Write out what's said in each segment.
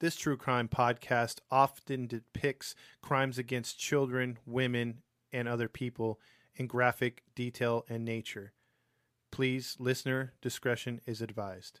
This true crime podcast often depicts crimes against children, women, and other people in graphic detail and nature. Please, listener discretion is advised.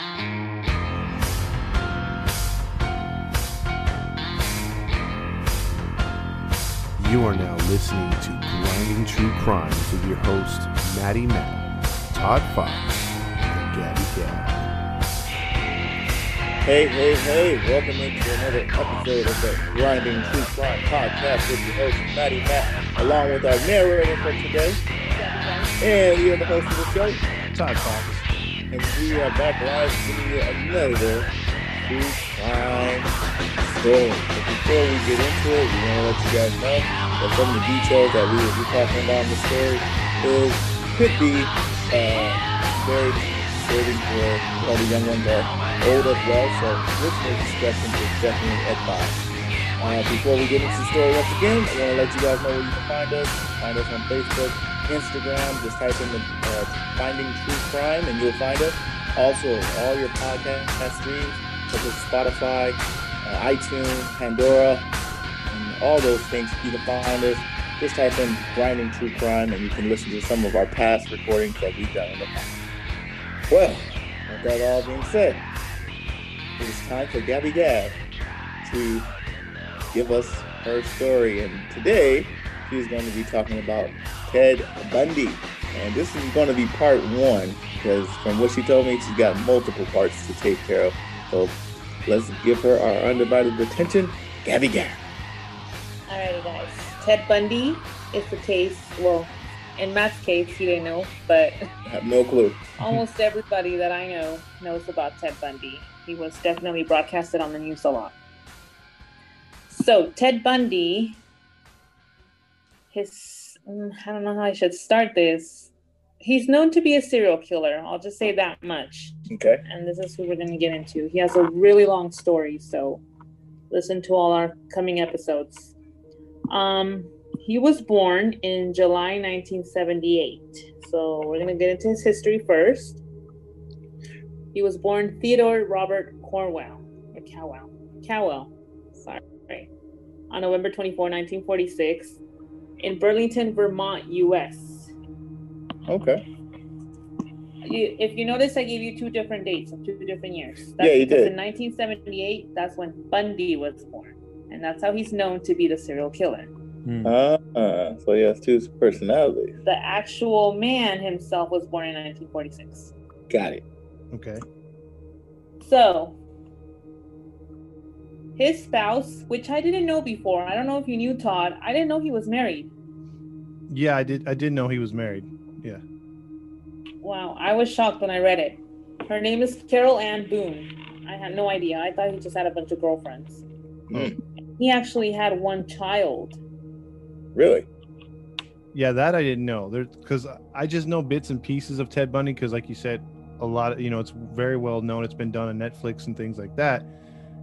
You are now listening to Grinding True Crimes with your host, Maddie Matt, Todd Fox, and Gabby Gab. Hey, hey, hey, welcome into another episode of the Grinding True Crime Podcast with your host, Matty Matt, along with our narrator for today. And you're the host of the show, Todd Fox. and we are back live giving you another true crime story. But before we get into it, we want to let you guys know that some of the details that we will be about in the story is could be uh, very disturbing for all the young ones are old as well, so listener discretion is definitely advised. Uh, before we get into the story once again, I want to let you guys know where you can find us. Find us on Facebook, Instagram. Just type in the uh, Grinding True Crime and you'll find us. Also, all your podcast streams, such as Spotify, uh, iTunes, Pandora, and all those things, you can find us. Just type in Grinding True Crime and you can listen to some of our past recordings that we've done in the past. Well, with that all being said, it is time for Gabby Gab to give us her story. And today, she's going to be talking about Ted Bundy. And this is going to be part one because from what she told me, she's got multiple parts to take care of. So let's give her our undivided attention. Gabby Gab. Alrighty, guys. Ted Bundy is the case. Well, in Matt's case, he didn't know, but I have no clue. almost everybody that I know knows about Ted Bundy. He was definitely broadcasted on the news a lot. So, Ted Bundy, his, mm, I don't know how I should start this. He's known to be a serial killer. I'll just say that much. Okay. and this is what we're going to get into. He has a really long story, so listen to all our coming episodes. Um, he was born in July 1978, so we're going to get into his history first. He was born Theodore Robert Cornwell, or Cowell, Cowell, sorry, on November 24, 1946, in Burlington, Vermont, U.S Okay. you, if you notice, I gave you two different dates of two different years. Yeah, you did. In 1978, that's when Bundy was born, and that's how he's known to be the serial killer. Uh, so he has two personalities. The actual man himself was born in 1946. Got it. Okay. So, his spouse, which I didn't know before, I don't know if you knew Todd. I didn't know he was married. Yeah, I did. I didn't know he was married. Yeah. Wow, I was shocked when I read it. Her name is Carol Ann Boone. I had no idea. I thought he just had a bunch of girlfriends. Hmm. He actually had one child. Really? Yeah, that I didn't know. There, because I just know bits and pieces of Ted Bundy. Because, like you said, a lot of you know, it's very well known. It's been done on Netflix and things like that,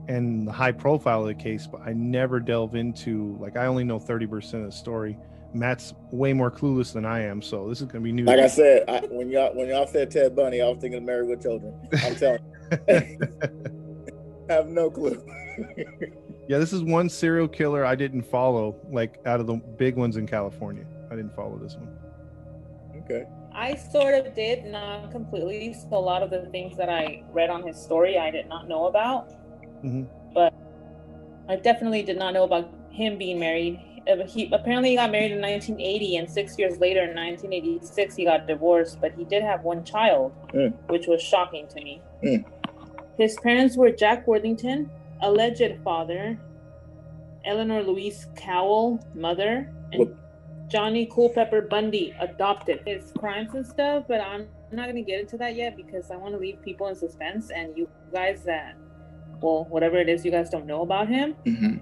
and the high profile of the case. But I never delve into like I only know thirty percent of the story. Matt's way more clueless than I am, so this is gonna be new. Like I said, I, when y'all when y'all said Ted Bundy, I was thinking of Married with Children. I'm telling you, I have no clue. yeah, this is one serial killer I didn't follow. Like out of the big ones in California, I didn't follow this one. okay. I sort of did, not completely. So a lot of the things that I read on his story, I did not know about. Mhm. But I definitely did not know about him being married. Uh, He apparently he got married in 1980, and six years later, in 1986, he got divorced. But he did have one child, Mm. which was shocking to me. Mm. His parents were Jack Worthington, alleged father, Eleanor Louise Cowell, mother, and What- Johnny Culpepper Bundy adopted his crimes and stuff, but I'm not gonna get into that yet because I want to leave people in suspense and you guys that, well, whatever it is you guys don't know about him. Mhm.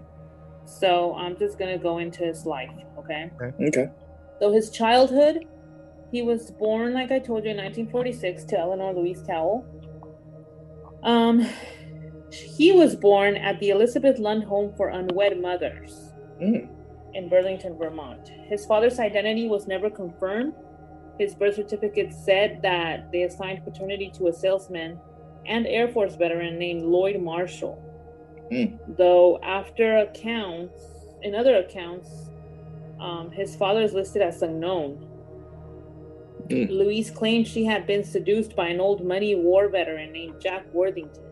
So I'm just gonna go into his life, okay? Okay. So his childhood, he was born, like I told you, in 1946 to Eleanor Louise Cowell. Um, he was born at the Elizabeth Lund Home for Unwed Mothers Mm. in Burlington, Vermont. His father's identity was never confirmed. His birth certificate said that they assigned paternity to a salesman and Air Force veteran named Lloyd Marshall. Mm. Though after accounts, in other accounts, um, his father is listed as unknown. Mm. Louise claimed she had been seduced by an old money war veteran named Jack Worthington,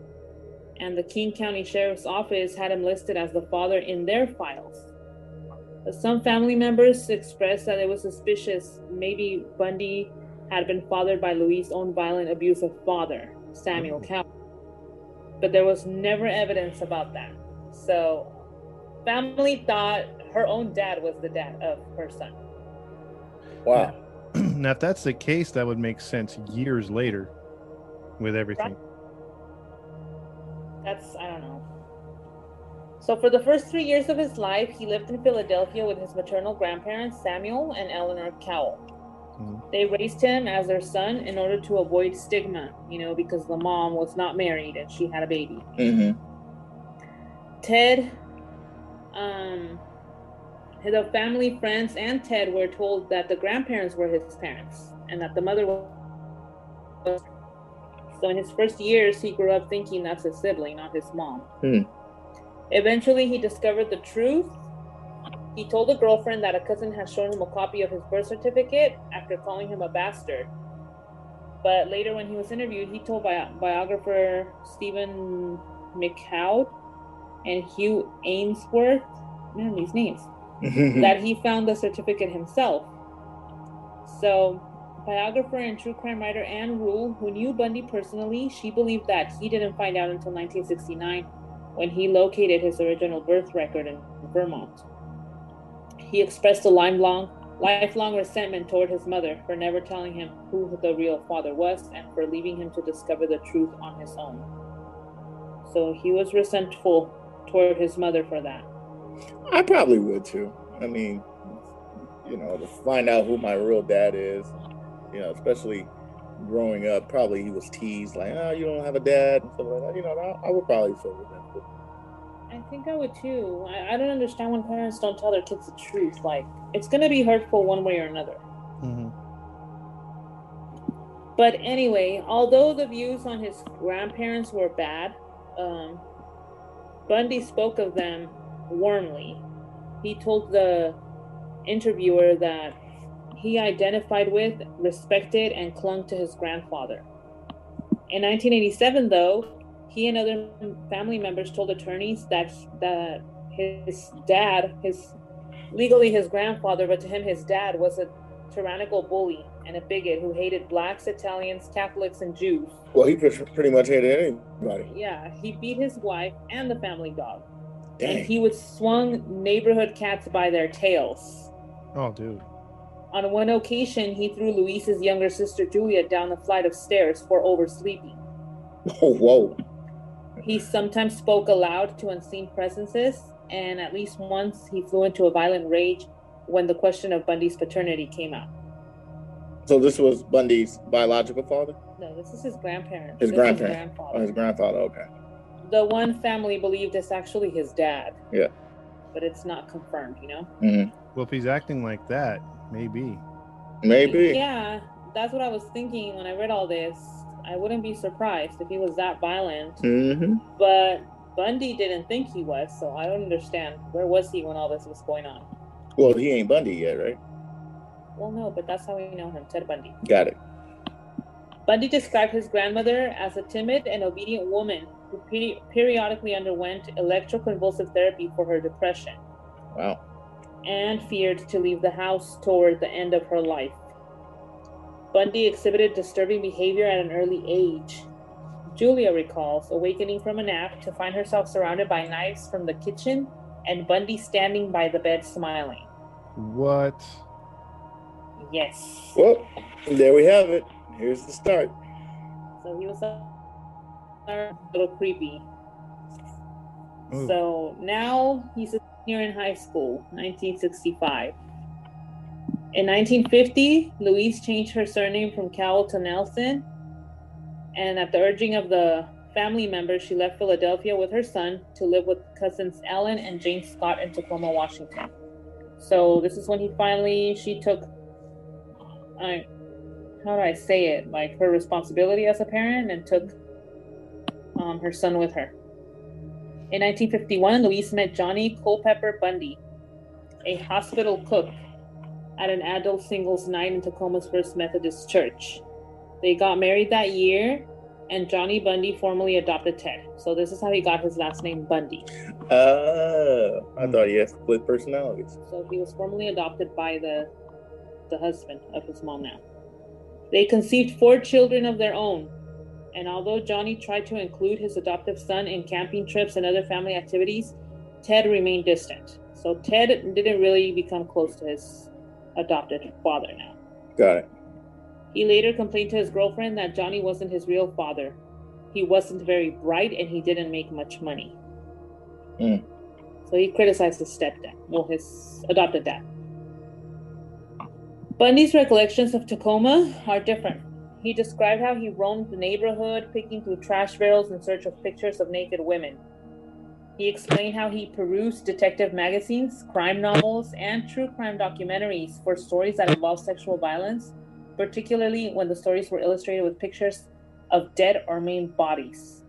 and the King County Sheriff's Office had him listed as the father in their files. But Some family members expressed that it was suspicious maybe Bundy had been fathered by Louise's own violent, abusive father, Samuel mm-hmm. Cow. But there was never evidence about that. So, family thought her own dad was the dad of her son. Wow. now, if that's the case, that would make sense years later with everything. That's I don't know. So for the first three years of his life, he lived in Philadelphia with his maternal grandparents, Samuel and Eleanor Cowell. Mhm. They raised him as their son in order to avoid stigma, you know, because the mom was not married and she had a baby. Mm-hmm. Ted, um, the family, friends, and Ted were told that the grandparents were his parents and that the mother was. So in his first years, he grew up thinking that's his sibling, not his mom. Hmm. Eventually, he discovered the truth. He told a girlfriend that a cousin had shown him a copy of his birth certificate after calling him a bastard. But later, when he was interviewed, he told bi- biographer Stephen McCoud and Hugh Aynesworth, man, these names, that he found the certificate himself. So, biographer and true crime writer Ann Rule, who knew Bundy personally, she believed that he didn't find out until 1969 when he located his original birth record in Vermont. He expressed a lifelong, lifelong resentment toward his mother for never telling him who the real father was and for leaving him to discover the truth on his own. So he was resentful toward his mother for that. I probably would too. I mean, you know, to find out who my real dad is, you know, especially growing up, probably he was teased like, "Oh, you don't have a dad," and stuff like that. You know, I, I would probably feel resentful. I think I would too. I, I don't understand when parents don't tell their kids the truth. Like, it's going to be hurtful one way or another. Mhm. But anyway, although the views on his grandparents were bad, um, Bundy spoke of them warmly. He told the interviewer that he identified with, respected, and clung to his grandfather. In 1987, though, he and other family members told attorneys that that his dad, his legally his grandfather, but to him his dad was a tyrannical bully and a bigot who hated blacks, Italians, Catholics, and Jews. Well, he pretty much hated anybody. Yeah, he beat his wife and the family dog. And he would swung neighborhood cats by their tails. Oh, dude. On one occasion, he threw Louise's younger sister Julia down a flight of stairs for oversleeping. Oh, whoa. He sometimes spoke aloud to unseen presences, and at least once he flew into a violent rage when the question of Bundy's paternity came out. So this was Bundy's biological father? No, this is his grandparent. His This is grandparent. Oh, grandfather. his grandfather. Okay. the one family believed it's actually his dad. Yeah. But it's not confirmed, you know? hmm Well, if he's acting like that, maybe. Maybe. Yeah, that's what I was thinking when I read all this. I wouldn't be surprised if he was that violent, hmm but Bundy didn't think he was, so I don't understand. Where was he when all this was going on? Well, he ain't Bundy yet, right? Well, no, but that's how we know him, Ted Bundy. Got it. Bundy described his grandmother as a timid and obedient woman who peri- periodically underwent electroconvulsive therapy for her depression. Wow. And feared to leave the house toward the end of her life. Bundy exhibited disturbing behavior at an early age. Julia recalls awakening from a nap to find herself surrounded by knives from the kitchen and Bundy standing by the bed smiling. What? Yes. Well, there we have it. Here's the start. So he was a a little creepy. Ooh. So now he's here in high school, 1965. In 1950, Louise changed her surname from Cowell to Nelson. And at the urging of the family members, she left Philadelphia with her son to live with cousins Ellen and James Scott in Tacoma, Washington. So this is when he finally she took I how do I say it? Like her responsibility as a parent and took um, her son with her. In 1951, Louise met Johnny Culpepper Bundy, a hospital cook, at an adult singles night in Tacoma's First Methodist Church. They got married that year, and Johnny Bundy formally adopted Ted. So this is how he got his last name Bundy. Oh, I thought he had split personalities. So he was formally adopted by the the husband of his mom now. They conceived four children of their own, and although Johnny tried to include his adoptive son in camping trips and other family activities, Ted remained distant. So Ted didn't really become close to his adopted father now. Got it. He later complained to his girlfriend that Johnny wasn't his real father. He wasn't very bright and he didn't make much money. Mm. So he criticized his stepdad, well, his adopted dad. Bundy's recollections of Tacoma are different. He described how he roamed the neighborhood, picking through trash barrels in search of pictures of naked women. He explained how he perused detective magazines, crime novels, and true crime documentaries for stories that involved sexual violence, particularly when the stories were illustrated with pictures of dead or maimed bodies.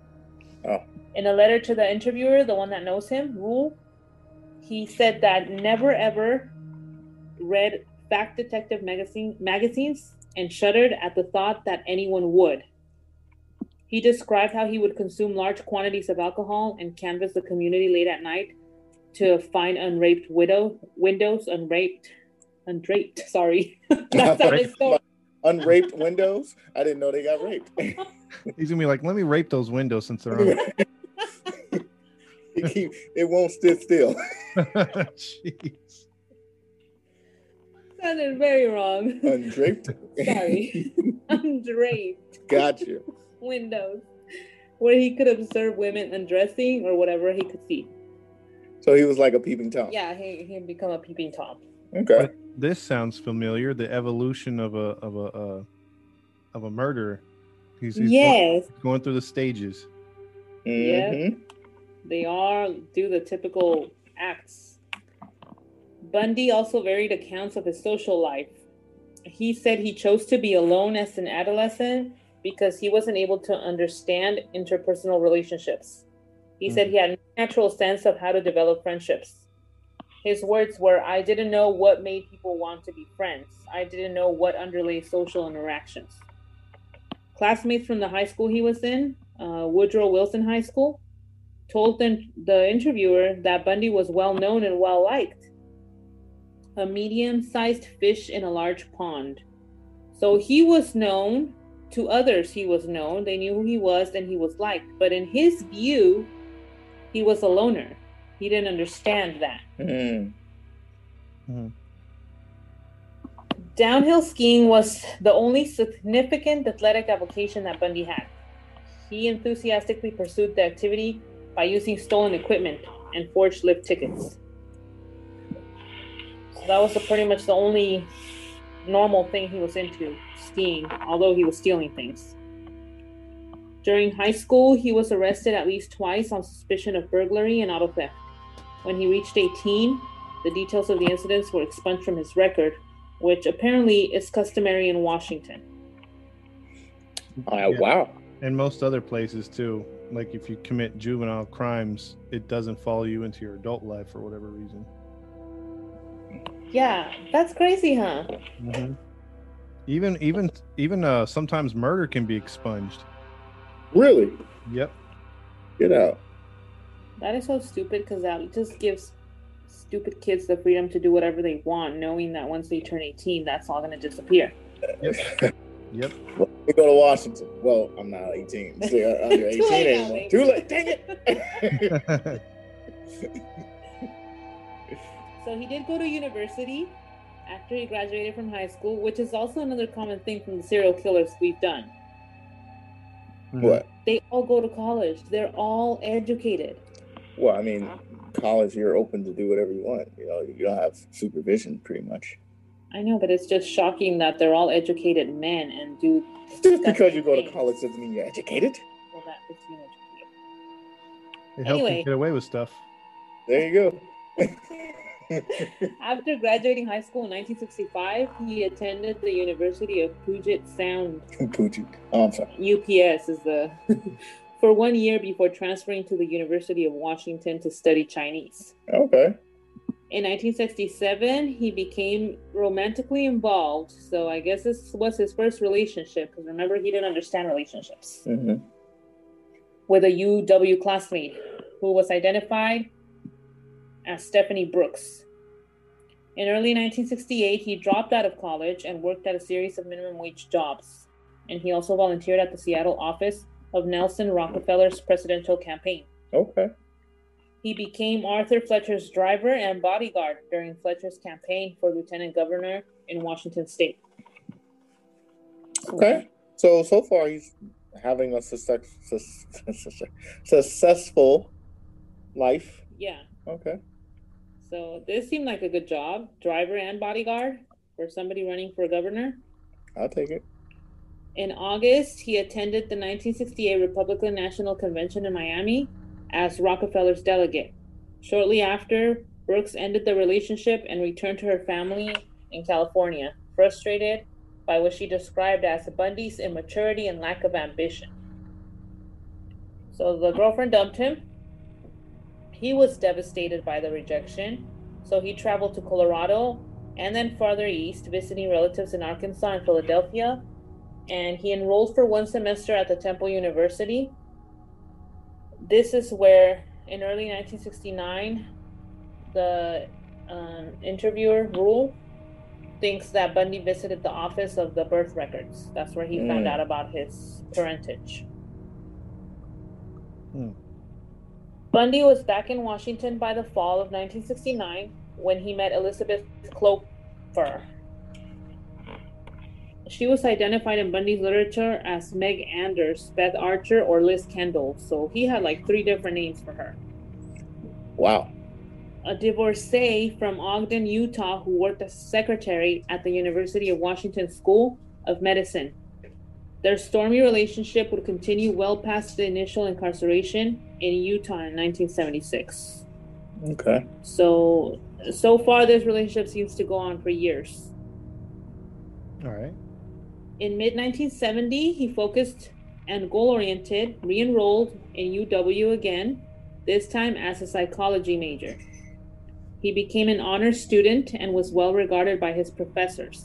Oh. In a letter to the interviewer, the one that knows him, Rule, he said that never ever read fact detective magazine magazines and shuddered at the thought that anyone would. He described how he would consume large quantities of alcohol and canvass the community late at night to find unraped widow windows, unraped, undraped. Sorry, that's how his story. Unraped windows? I didn't know they got raped. He's gonna be like, let me rape those windows since they're on. it, keep, it won't sit still. Jeez. Sounded very wrong. Undraped? Sorry, undraped Gotcha. windows, where he could observe women undressing or whatever he could see. So he was like a peeping Tom. Yeah, he he'd become a peeping tom. Okay. This sounds familiar. The evolution of a of a uh, of a murderer. He's, he's Yes, going, going through the stages. Yeah. Mhm. they all do the typical acts. Bundy also varied accounts of his social life. He said he chose to be alone as an adolescent because he wasn't able to understand interpersonal relationships. He said he had no natural sense of how to develop friendships. His words were, I didn't know what made people want to be friends. I didn't know what underlay social interactions. Classmates from the high school he was in, uh, Woodrow Wilson High School, told the, the interviewer that Bundy was well known and well liked. A medium sized fish in a large pond. So he was known to others, he was known. They knew who he was and he was liked. But in his view, he was a loner. He didn't understand that. Mm. Downhill skiing was the only significant athletic application that Bundy had. He enthusiastically pursued the activity by using stolen equipment and forged lift tickets. So that was the, pretty much the only normal thing he was into skiing, although he was stealing things. During high school, he was arrested at least twice on suspicion of burglary and auto theft. When he reached 18, the details of the incidents were expunged from his record, which apparently is customary in Washington. Ah, Yeah. Wow. And most other places too. Like if you commit juvenile crimes, it doesn't follow you into your adult life for whatever reason. Yeah, that's crazy, huh? Mm-hmm. Even even even uh sometimes murder can be expunged. Really? Yep. Get out. That is so stupid because that just gives stupid kids the freedom to do whatever they want, knowing that once they turn 18, that's all going to disappear. Yep. Yep. Well, we go to Washington. Well, I'm not 18. So you're under 18 Too late now, anymore. baby. Too late. Dang it. So he did go to university after he graduated from high school, which is also another common thing from the serial killers we've done. Mm-hmm. what? They all go to college, they're all educated. Well, I mean, college, you're open to do whatever you want. You know, you don't have supervision, pretty much. I know, but it's just shocking that they're all educated men and do. Just because you go to college doesn't mean you're educated. Well, that is being educated. It helps Anyway. you get away with stuff. There you go. After graduating high school in 1965, he attended the University of Puget Sound. Poochie. Oh, I'm sorry. UPS is the for one year before transferring to the University of Washington to study Chinese. Okay. In 1967, he became romantically involved. So I guess this was his first relationship because remember he didn't understand relationships hmm with a UW classmate who was identified as Stephanie Brooks. In early 1968, he dropped out of college and worked at a series of minimum wage jobs. And he also volunteered at the Seattle office of Nelson Rockefeller's presidential campaign. Okay. He became Arthur Fletcher's driver and bodyguard during Fletcher's campaign for lieutenant governor in Washington state. Okay. So so far he's having a success, successful life. Yeah. Okay. So this seemed like a good job, driver and bodyguard for somebody running for governor. I'll take it. In August, he attended the 1968 Republican National Convention in Miami as Rockefeller's delegate. Shortly after, Brooks ended the relationship and returned to her family in California, frustrated by what she described as Bundy's immaturity and lack of ambition. So the girlfriend dumped him. He was devastated by the rejection, so he traveled to Colorado and then farther east, visiting relatives in Arkansas and Philadelphia, and he enrolled for one semester at the Temple University. This is where, in early 1969, the um, interviewer Rule thinks that Bundy visited the office of the birth records. That's where he found Mm. out about his parentage. Hmm. Bundy was back in Washington by the fall of 1969 when he met Elizabeth Kloepfer. She was identified in Bundy's literature as Meg Anders, Beth Archer, or Liz Kendall, so he had like three different names for her. Wow. A divorcee from Ogden, Utah, who worked as secretary at the University of Washington School of Medicine. Their stormy relationship would continue well past the initial incarceration in Utah in 1976. Okay. So, so far, this relationship seems to go on for years. All right. In mid 1970, he focused and goal oriented, re enrolled in UW again, this time as a psychology major. He became an honors student and was well regarded by his professors.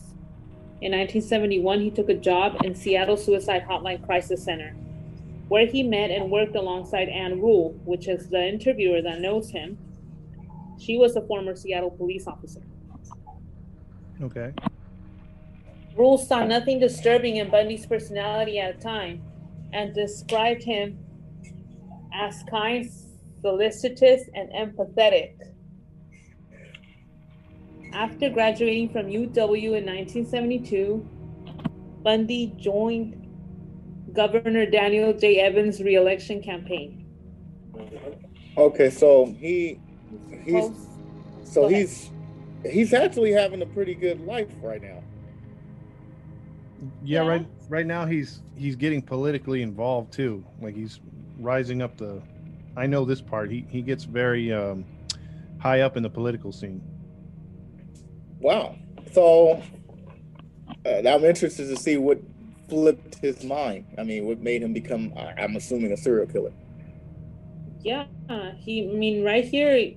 In 1971, he took a job in Seattle Suicide Hotline Crisis Center, where he met and worked alongside Ann Rule, which is the interviewer that knows him. She was a former Seattle police officer. Okay. Rule saw nothing disturbing in Bundy's personality at the time and described him as kind, solicitous, and empathetic. After graduating from UW in 1972, Bundy joined Governor Daniel J. Evans' reelection campaign. Okay. So he he's Post- so go ahead. he's he's actually having a pretty good life right now. Yeah, Yeah. right right now he's he's getting politically involved too. Like he's rising up the I know this part. He he gets very um high up in the political scene. Wow. So uh, I'm interested to see what flipped his mind. I mean, what made him become, I- I'm assuming, a serial killer. Yeah, he, I mean, right here,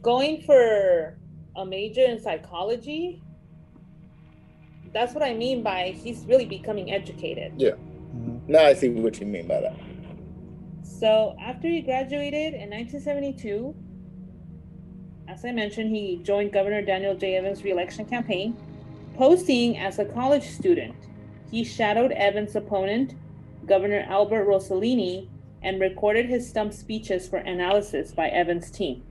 going for a major in psychology, that's what I mean by he's really becoming educated. Mhm. Now I see what you mean by that. So after he graduated in 1972, as I mentioned, he joined Governor Daniel J. Evans' reelection campaign. Posting as a college student, he shadowed Evans' opponent, Governor Albert Rosellini, and recorded his stump speeches for analysis by Evans' team.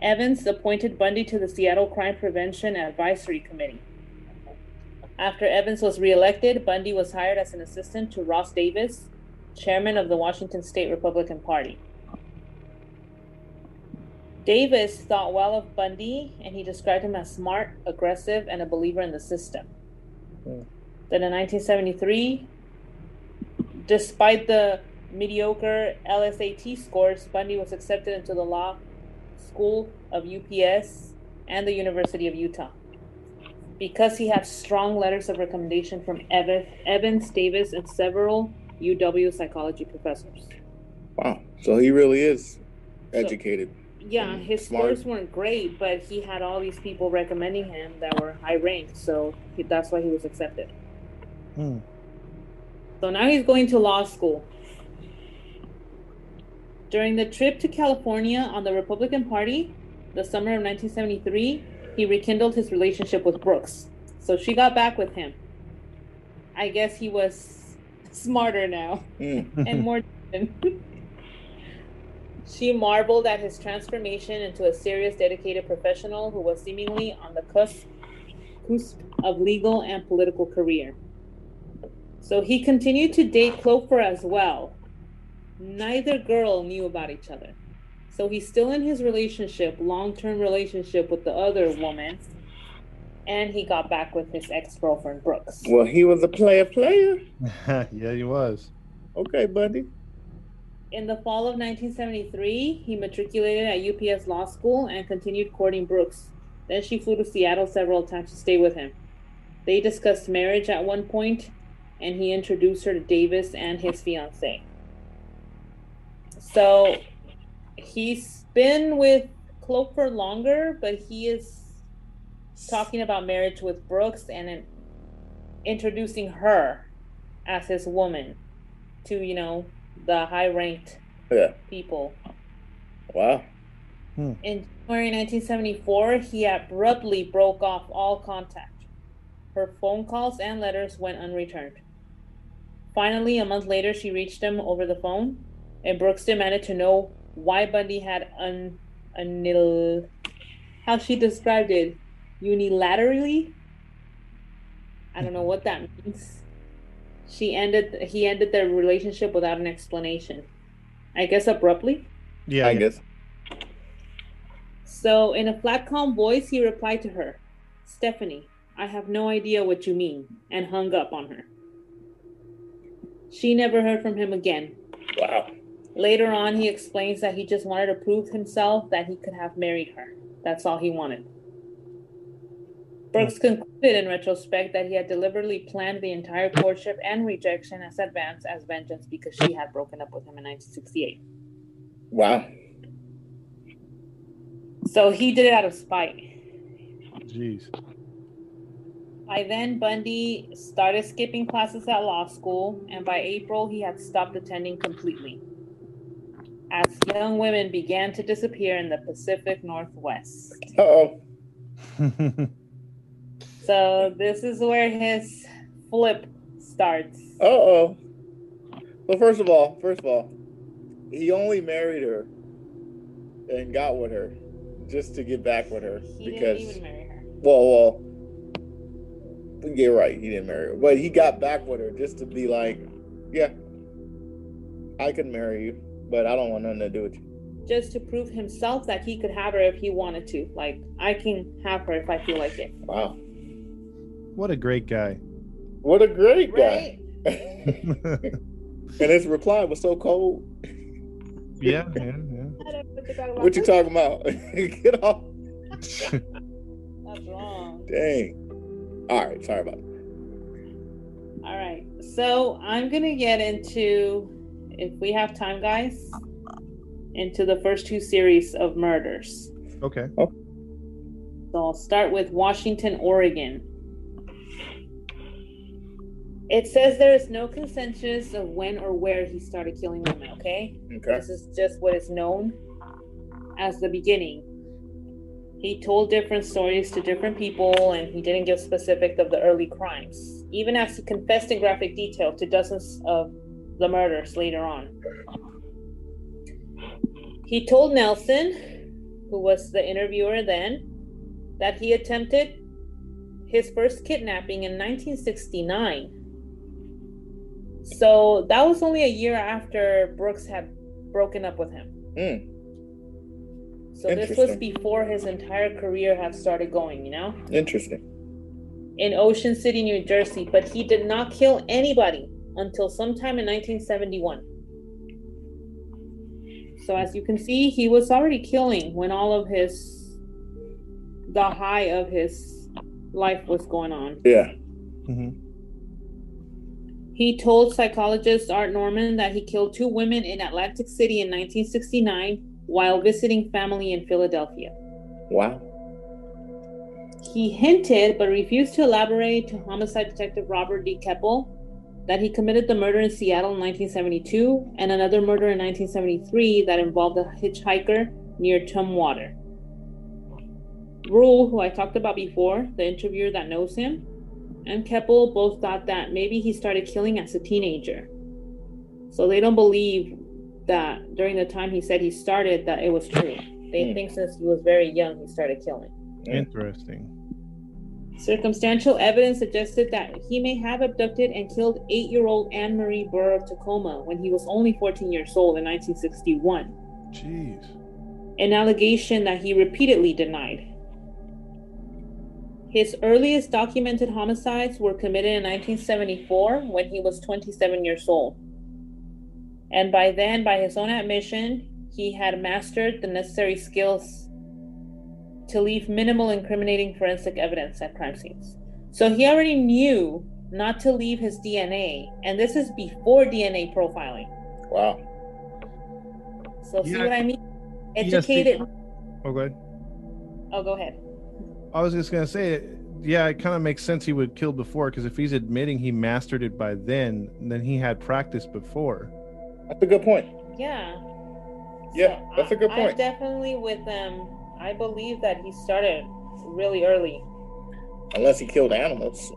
Evans appointed Bundy to the Seattle Crime Prevention Advisory Committee. After Evans was reelected, Bundy was hired as an assistant to Ross Davis, chairman of the Washington State Republican Party. Davis thought well of Bundy and he described him as smart, aggressive, and a believer in the system. Hmm. Then in 1973, despite the mediocre LSAT scores, Bundy was accepted into the law school of UPS and the University of Utah. Because he had strong letters of recommendation from Ev- Evans, Davis, and several UW psychology professors. Wow. So he really is educated. Yeah, Mm, his smart. scores weren't great, but he had all these people recommending him that were high ranked, so he, that's why he was accepted. Hmm. So now he's going to law school. During the trip to California on the Republican Party, the summer of 1973, he rekindled his relationship with Brooks. So she got back with him. I guess he was smarter now Mm. and more. she marveled at his transformation into a serious, dedicated professional who was seemingly on the cusp, cusp of legal and political career. So he continued to date Clover as well. Neither girl knew about each other. So he's still in his relationship, long term relationship with the other woman. And he got back with his ex girlfriend, Brooks. Well, he was a player player. yeah, he was. Okay, buddy. In the fall of 1973, he matriculated at UPS Law School and continued courting Brooks. Then she flew to Seattle several times to stay with him. They discussed marriage at one point, and he introduced her to Davis and his fiancee. So he's been with Clover longer, but he is talking about marriage with Brooks and then introducing her as his woman to, you know, the high ranked oh, Yeah. people. Wow. Hmm. In January 1974, he abruptly broke off all contact. Her phone calls and letters went unreturned. Finally, a month later, she reached him over the phone, and Brooks demanded to know why Bundy had un, unil, how she described it, unilaterally. I don't know what that means. She ended. He ended their relationship without an explanation. I guess abruptly. Yeah, I yeah. guess. So, in a flat, calm voice, he replied to her, Stephanie, I have no idea what you mean, and hung up on her. She never heard from him again. Wow. Later on, he explains that he just wanted to prove himself that he could have married her. That's all he wanted. Brooks hmm. concluded in retrospect that he had deliberately planned the entire courtship and rejection as advance as vengeance because she had broken up with him in 1968. Wow. So he did it out of spite. Jeez. By then, Bundy started skipping classes at law school, and by April, he had stopped attending completely. As young women began to disappear in the Pacific Northwest. Oh. So, this is where his flip starts. Uh oh. Well, first of all, first of all, he only married her and got with her just to get back with her He because, didn't even marry her. well, well, yeah, right. He didn't marry her, but he got back with her just to be like, yeah, I can marry you, but I don't want nothing to do with you. Just to prove himself that he could have her if he wanted to. Like, I can have her if I feel like it. Wow. what a great guy. What a great Right? guy. and his reply was so cold. yeah, yeah, yeah. I don't know what you're talking about. What you talking about? Get off. That's wrong. Dang. All right. Sorry about it. All right. So I'm going to get into, if we have time, guys, into the first two series of murders. okay. Oh. So I'll start with Washington, Oregon. It says there is no consensus of when or where he started killing women, okay? Okay. This is just what is known as the beginning. He told different stories to different people and he didn't give specifics of the early crimes, even as he confessed in graphic detail to dozens of the murders later on. He told Nelson, who was the interviewer then, that he attempted his first kidnapping in 1969. So that was only a year after Brooks had broken up with him. Mm. So this was before his entire career had started going, you know? Interesting. In Ocean City, New Jersey, but he did not kill anybody until sometime in 1971. So as you can see, he was already killing when all of his the high of his life was going on. Yeah. hmm He told psychologist Art Norman that he killed two women in Atlantic City in 1969 while visiting family in Philadelphia. Wow. He hinted but refused to elaborate to homicide detective Robert D. Keppel that he committed the murder in Seattle in 1972 and another murder in 1973 that involved a hitchhiker near Tumwater. Rule, who I talked about before, the interviewer that knows him, and Keppel both thought that maybe he started killing as a teenager. So they don't believe that during the time he said he started that it was true. They Hmm. think since he was very young he started killing. Interesting. Circumstantial evidence suggested that he may have abducted and killed eight year old Ann Marie Burr of Tacoma when he was only 14 years old in 1961, Jeez. an allegation that he repeatedly denied. His earliest documented homicides were committed in 1974 when he was 27 years old. And by then, by his own admission, he had mastered the necessary skills to leave minimal incriminating forensic evidence at crime scenes. So he already knew not to leave his DNA, and this is before DNA profiling. Wow. So see what I mean? Yes, the- Educated. Oh, good. Oh, go ahead. I was just gonna say, yeah, it kind of makes sense he would kill before because if he's admitting he mastered it by then, then he had practice before. That's a good point. Yeah. Yeah, So that's a good point. I'm definitely with them. I believe that he started really early. Unless he killed animals.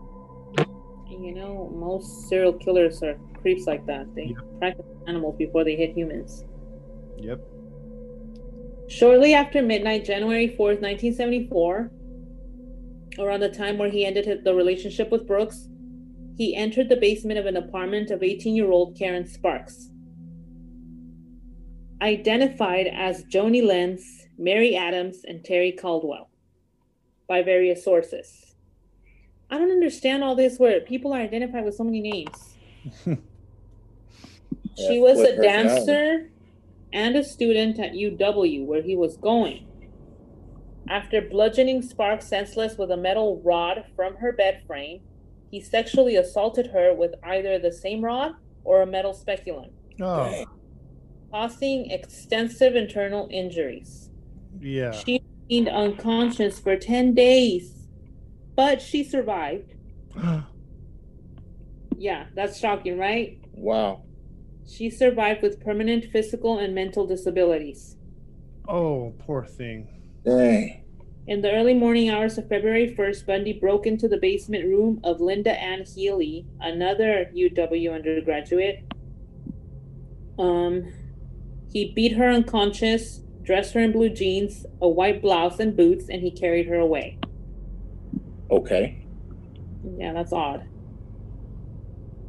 You know, most serial killers are creeps like that. They Yeah. practice animals before they hit humans. Yep. Shortly after midnight, January 4th, 1974, around the time where he ended the relationship with Brooks, he entered the basement of an apartment of 18 year old Karen Sparks. Identified as Joni Lenz, Mary Adams, and Terry Caldwell by various sources. I don't understand all this where people are identified with so many names. She Yeah, was a dancer and a student at UW where he was going. After bludgeoning Sparks senseless with a metal rod from her bed frame, he sexually assaulted her with either the same rod or a metal speculum, Oh, Dang. Causing extensive internal injuries. yeah. She remained unconscious for 10 days, but she survived. Yeah, that's shocking, right? Wow. She survived with permanent physical and mental disabilities. oh, poor thing. Dang. In the early morning hours of February 1st, Bundy broke into the basement room of Linda Ann Healy, another UW undergraduate. Um, he beat her unconscious, dressed her in blue jeans, a white blouse, and boots, and he carried her away. Okay. Yeah, that's odd.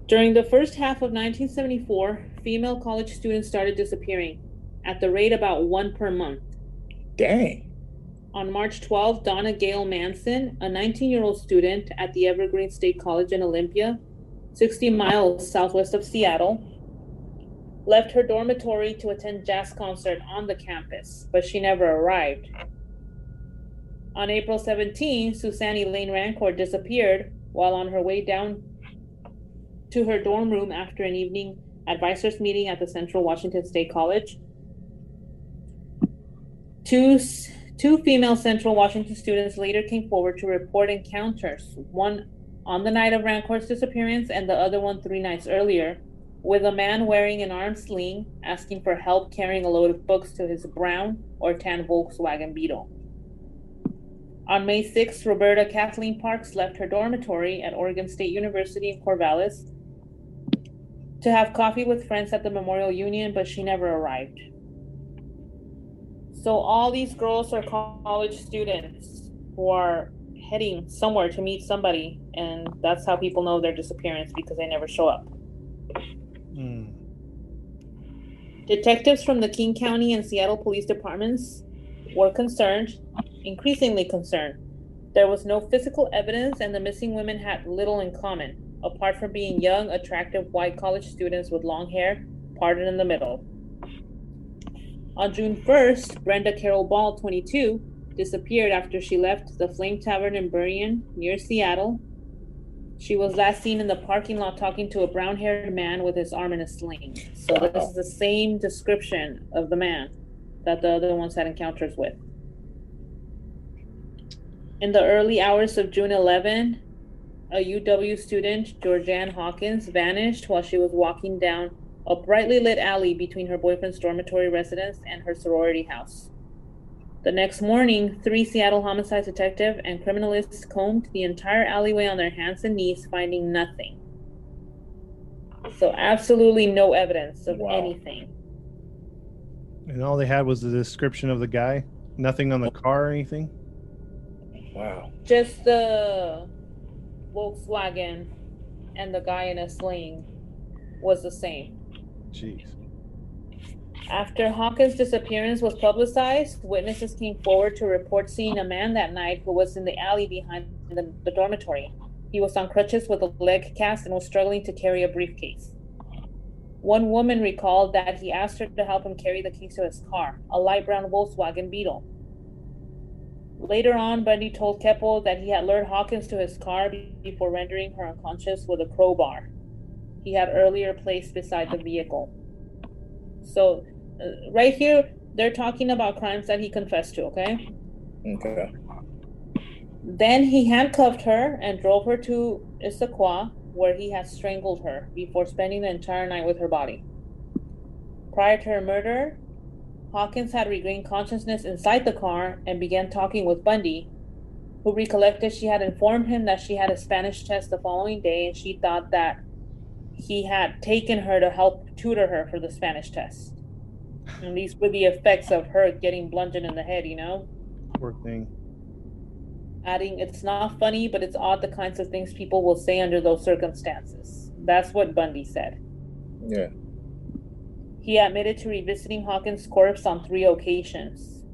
During the first half of 1974, female college students started disappearing at the rate about one per month. Dang. On March 12, Donna Gail Manson, a 19 year old student at the Evergreen State College in Olympia, 60 miles southwest of Seattle, left her dormitory to attend jazz concert on the campus, but she never arrived. On April 17, Susanne Elaine Rancourt disappeared while on her way down to her dorm room after an evening advisors meeting at the Central Washington State College. Two, two female Central Washington students later came forward to report encounters, one on the night of Rancourt's disappearance and the other one three nights earlier, with a man wearing an arm sling asking for help carrying a load of books to his brown or tan Volkswagen Beetle. On May 6th, Roberta Kathleen Parks left her dormitory at Oregon State University in Corvallis to have coffee with friends at the Memorial Union, but she never arrived. So all these girls are college students who are heading somewhere to meet somebody, and that's how people know their disappearance because they never show up. Detectives from the King County and Seattle police departments were concerned, increasingly concerned. There was no physical evidence, and the missing women had little in common, apart from being young, attractive white college students with long hair parted in the middle. On June 1st, Brenda Carol Ball, 22, disappeared after she left the Flame Tavern in Burien near Seattle. She was last seen in the parking lot talking to a brown haired man with his arm in a sling. So, this is the same description of the man that the other ones had encounters with. In the early hours of June 11, a UW student, Georgianne Hawkins, vanished while she was walking down a brightly lit alley between her boyfriend's dormitory residence and her sorority house. The next morning, three Seattle homicide detective and criminalists combed the entire alleyway on their hands and knees, finding nothing. So, absolutely no evidence of Wow. anything. And all they had was the description of the guy. Nothing on the car or anything. Wow. Just the Volkswagen and the guy in a sling was the same. Jeez. After Hawkins' disappearance was publicized, witnesses came forward to report seeing a man that night who was in the alley behind the, the dormitory. He was on crutches with a leg cast and was struggling to carry a briefcase. One woman recalled that he asked her to help him carry the keys to his car, a light brown Volkswagen Beetle. Later on, Bundy told Keppel that he had lured Hawkins to his car before rendering her unconscious with a crowbar he had earlier placed beside the vehicle. So, Uh, right here, they're talking about crimes that he confessed to, okay? Okay. Then he handcuffed her and drove her to Issaquah, where he had strangled her before spending the entire night with her body. Prior to her murder, Hawkins had regained consciousness inside the car and began talking with Bundy, who recollected she had informed him that she had a Spanish test the following day and she thought that he had taken her to help tutor her for the Spanish test. And least with the effects of her getting bludgeoned in the head, you know? Poor thing. adding it's not funny, but it's odd the kinds of things people will say under those circumstances. That's what Bundy said. Yeah. He admitted to revisiting Hawkins' corpse on three occasions.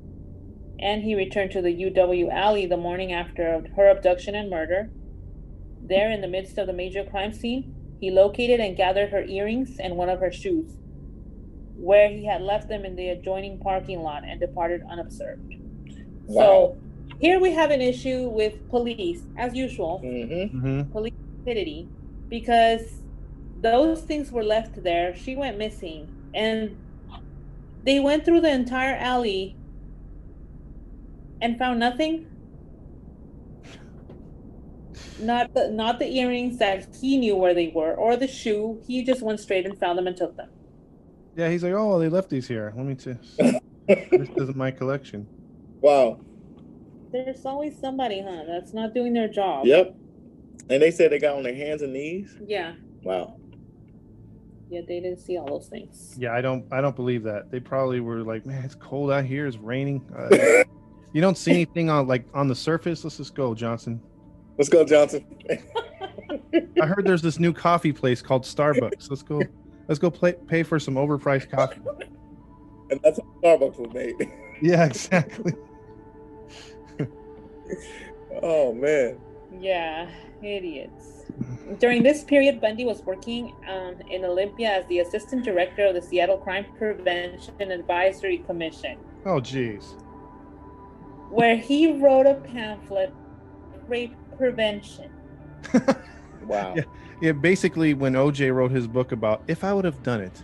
And he returned to the UW alley the morning after her abduction and murder. There, in the midst of the major crime scene, he located and gathered her earrings and one of her shoes, where he had left them in the adjoining parking lot and departed unobserved. Wow. So, here we have an issue with police, as usual. Mm-hmm. Mm-hmm. police stupidity because those things were left there. She went missing, and they went through the entire alley and found nothing. Not the not the earrings that he knew where they were, or the shoe. He just went straight and found them and took them. Yeah, he's like, oh, they left these here. Let me just. this isn't my collection. Wow. There's always somebody, huh? That's not doing their job. Yep. And they said they got on their hands and knees. Yeah. Wow. Yeah, they didn't see all those things. Yeah, I don't. I don't believe that. They probably were like, man, it's cold out here. It's raining. Uh, you don't see anything on like on the surface. Let's just go, Johnson. Let's go, Johnson. I heard there's this new coffee place called Starbucks. Let's go. Let's go play, pay for some overpriced coffee. and that's how Starbucks was made. Yeah, exactly. oh man. Yeah, idiots. During this period, Bundy was working um, in Olympia as the assistant director of the Seattle Crime Prevention Advisory Commission, Oh, jeez. where he wrote a pamphlet, Rape Prevention. Wow. Yeah. Yeah, basically, when OJ wrote his book about if I would have done it,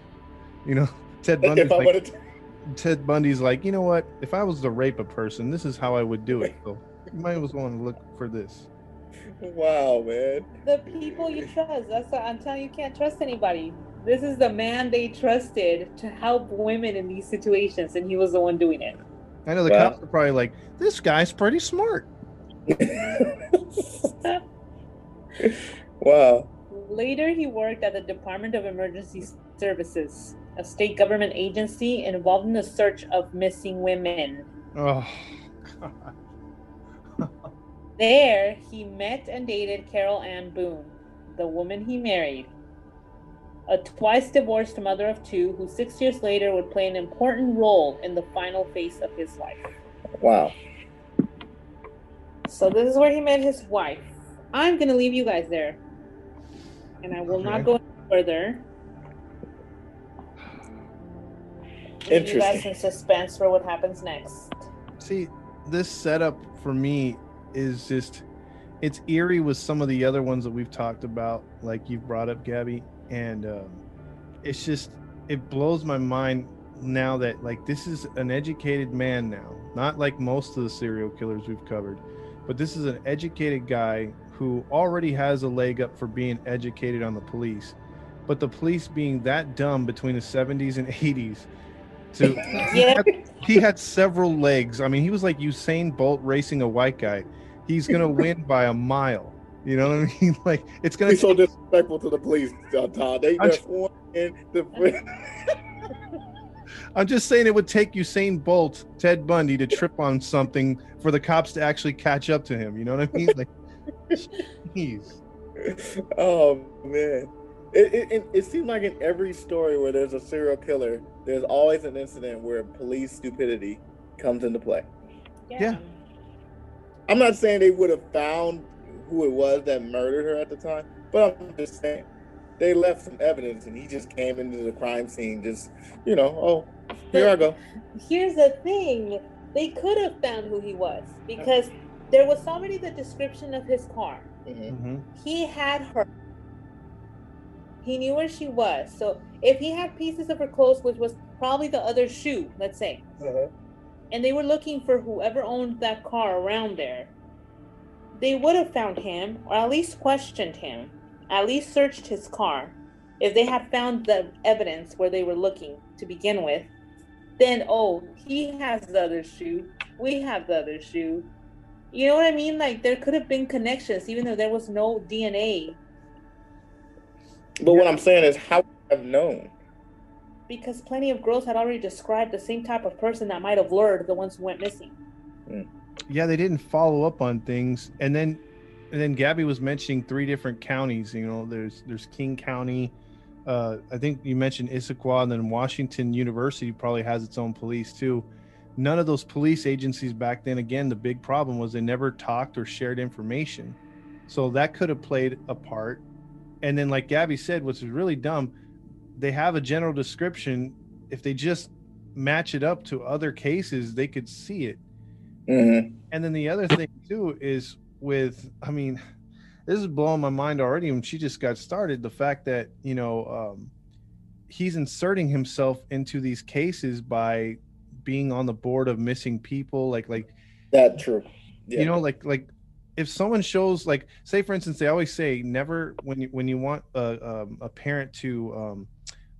you know, Ted Bundy's like, would Ted Bundy's like, you know what? If I was to rape a person, this is how I would do it. So you might as well to look for this. Wow, man. The people you trust. That's what I'm telling you, you can't trust anybody. This is the man they trusted to help women in these situations, and he was the one doing it. I know the Wow. cops are probably like, this guy's pretty smart. wow. Later, he worked at the Department of Emergency Services, a state government agency involved in the search of missing women. Oh, God. There, he met and dated Carol Ann Boone, the woman he married, a twice divorced mother of two who six years later would play an important role in the final phase of his life. Wow. So this is where he met his wife. I'm gonna leave you guys there, and I will not go any further. Leave You guys Interesting. in suspense for what happens next. See, this setup for me is just it's eerie with some of the other ones that we've talked about, like you've brought up, Gabby, and um, it's just it blows my mind now that like this is an educated man now, not like most of the serial killers we've covered, but this is an educated guy who already has a leg up for being educated on the police, but the police being that dumb between the 70s and 80s to Yeah. he had several legs. I mean, he was like Usain Bolt racing a white guy. He's gonna win by a mile. You know what I mean? Like it's gonna. be so disrespectful to the police, Todd. They I'm- just want in the. I'm just saying it would take Usain Bolt, Ted Bundy, to trip on something for the cops to actually catch up to him. You know what I mean? Like, jeez. oh man, it, it, it, it seems like in every story where there's a serial killer, there's always an incident where police stupidity comes into play. Yeah. I'm not saying they would have found who it was that murdered her at the time, but I'm just saying they left some evidence, and he just came into the crime scene, just you know, oh, here I go. Here's the thing: they could have found who he was because there was already the description of his car. Mhm. hmm He had her. He knew where she was. So if he had pieces of her clothes, which was probably the other shoe, let's say, and they were looking for whoever owned that car around there, they would have found him or at least questioned him, at least searched his car. If they had found the evidence where they were looking to begin with, then oh, he has the other shoe. We have the other shoe. You know what I mean? Like there could have been connections, even though there was no DNA, But what I'm saying is, how would I have known? because plenty of girls had already described the same type of person that might have lured the ones who went missing. Yeah, they didn't follow up on things, and then, and then Gabby was mentioning three different counties. You know, there's there's King County. Uh, I think you mentioned Issaquah, and then Washington University probably has its own police too. None of those police agencies back then, again, the big problem was they never talked or shared information. So that could have played a part. And then, like Gabby said, what's really dumb, they have a general description. If they just match it up to other cases, they could see it. Mm-hmm. And then the other thing too is with, I mean, this is blowing my mind already. When she just got started, the fact that you know um, he's inserting himself into these cases by being on the board of missing people, like like That true. Yeah. you know like like if someone shows like say for instance they always say never when you when you want a, um, a parent to um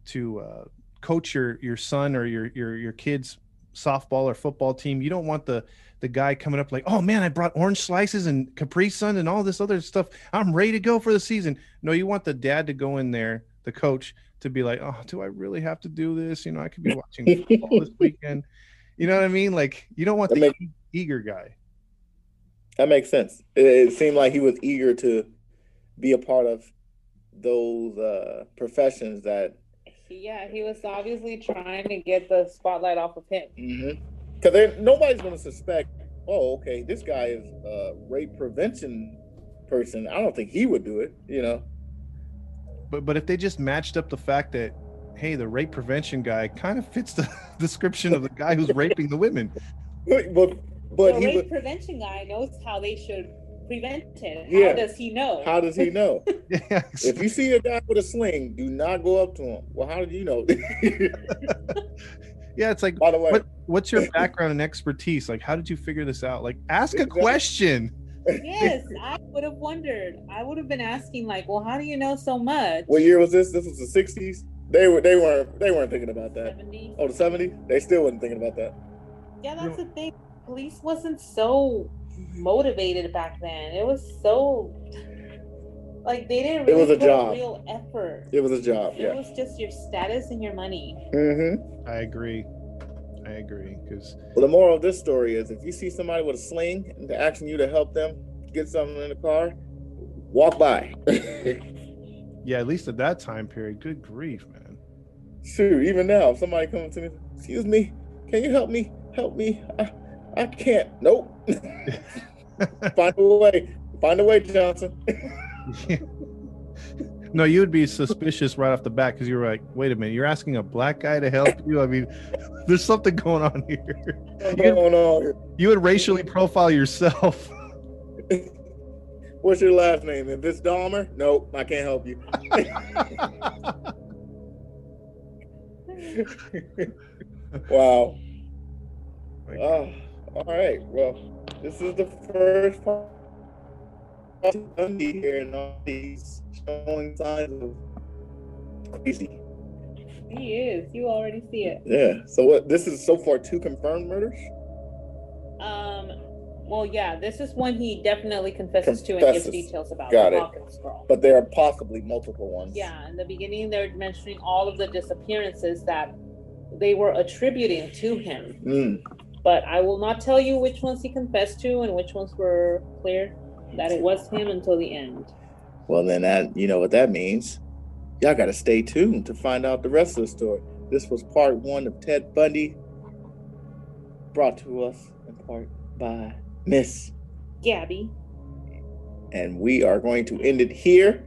to uh, coach your your son or your your your kids softball or football team you don't want the the guy coming up like oh man i brought orange slices and capri sun and all this other stuff i'm ready to go for the season no you want the dad to go in there the coach to be like oh do i really have to do this you know i could be watching football this weekend you know what i mean like you don't want That the makes- eager guy That makes sense. It, it seemed like he was eager to be a part of those uh, professions that Yeah, he was obviously trying to get the spotlight off of him. because nobody's going to suspect. Oh, okay, this guy is a rape prevention person. I don't think he would do it. You know. But but if they just matched up the fact that hey, the rape prevention guy kind of fits the description of the guy who's raping the women. But but, but the rape would. prevention guy knows how they should prevent it. Yeah. How does he know? How does he know? Yeah, if you see a guy with a sling, do not go up to him. Well, how did you know? yeah, it's like By the way, what what's your background and expertise? Like how did you figure this out? Like ask a Exactly. question. Yes, I would have wondered. I would have been asking, like, well, how do you know so much? what year was this? This was the '60s. They were they weren't they weren't thinking about that. 70? Oh, the seventy? They still wasn't thinking about that. Yeah, that's the thing. Police wasn't so motivated back then. It was so like they didn't It was a put job. real effort. It was a job. It Yeah. was just your status and your money. Mm-hmm. I agree. I agree because Well, the moral of this story is if you see somebody with a sling and they're asking you to help them get something in the car, walk by. yeah, at least at that time period. Good grief, man. Shoot, even now, if somebody comes to me, excuse me, can you help me? Help me. I, I can't. Nope. Find a way. Find a way, Johnson. No, you would be suspicious right off the bat because you're like, wait a minute, you're asking a black guy to help you. I mean, there's something going on here. On here? You would racially profile yourself. What's your last name? If it's Dahmer, nope, I can't help you. wow. Oh, all right. Well, this is the first part here, and all these showing signs of crazy. He is. You already see it. Yeah. So what? This is so far two confirmed murders. Um. Well, yeah. This is one he definitely confesses, to and gives details about. Got it. But there are possibly multiple ones. Yeah, in the beginning, they're mentioning all of the disappearances that they were attributing to him. Mm. But I will not tell you which ones he confessed to and which ones were clear that it was him until the end. Well, then that you know what that means. Y'all got to stay tuned to find out the rest of the story. This was part one of Ted Bundy, brought to us in part by Miss, Gabby. and we are going to end it here.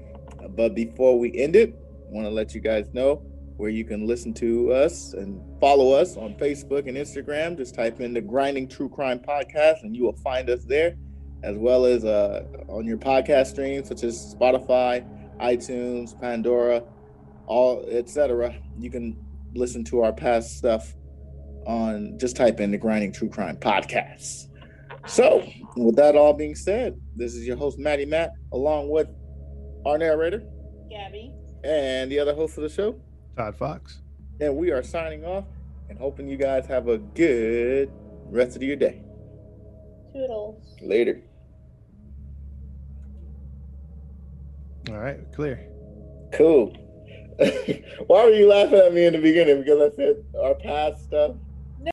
But before we end it, I want to let you guys know where you can listen to us and follow us on Facebook and Instagram. Just type in the Grinding True Crime Podcast, and you will find us there, as well as uh, on your podcast streams such as Spotify, iTunes, Pandora, all etc. You can listen to our past stuff on just type in the Grinding True Crime Podcast. So, with that all being said, this is your host Matty Matt, along with our narrator Gabby. and the other host of the show, Todd Fox. and we are signing off and hoping you guys have a good rest of your day. Toodles. Later. All right, clear. Cool. Why were you laughing at me in the beginning? Because I said our past stuff.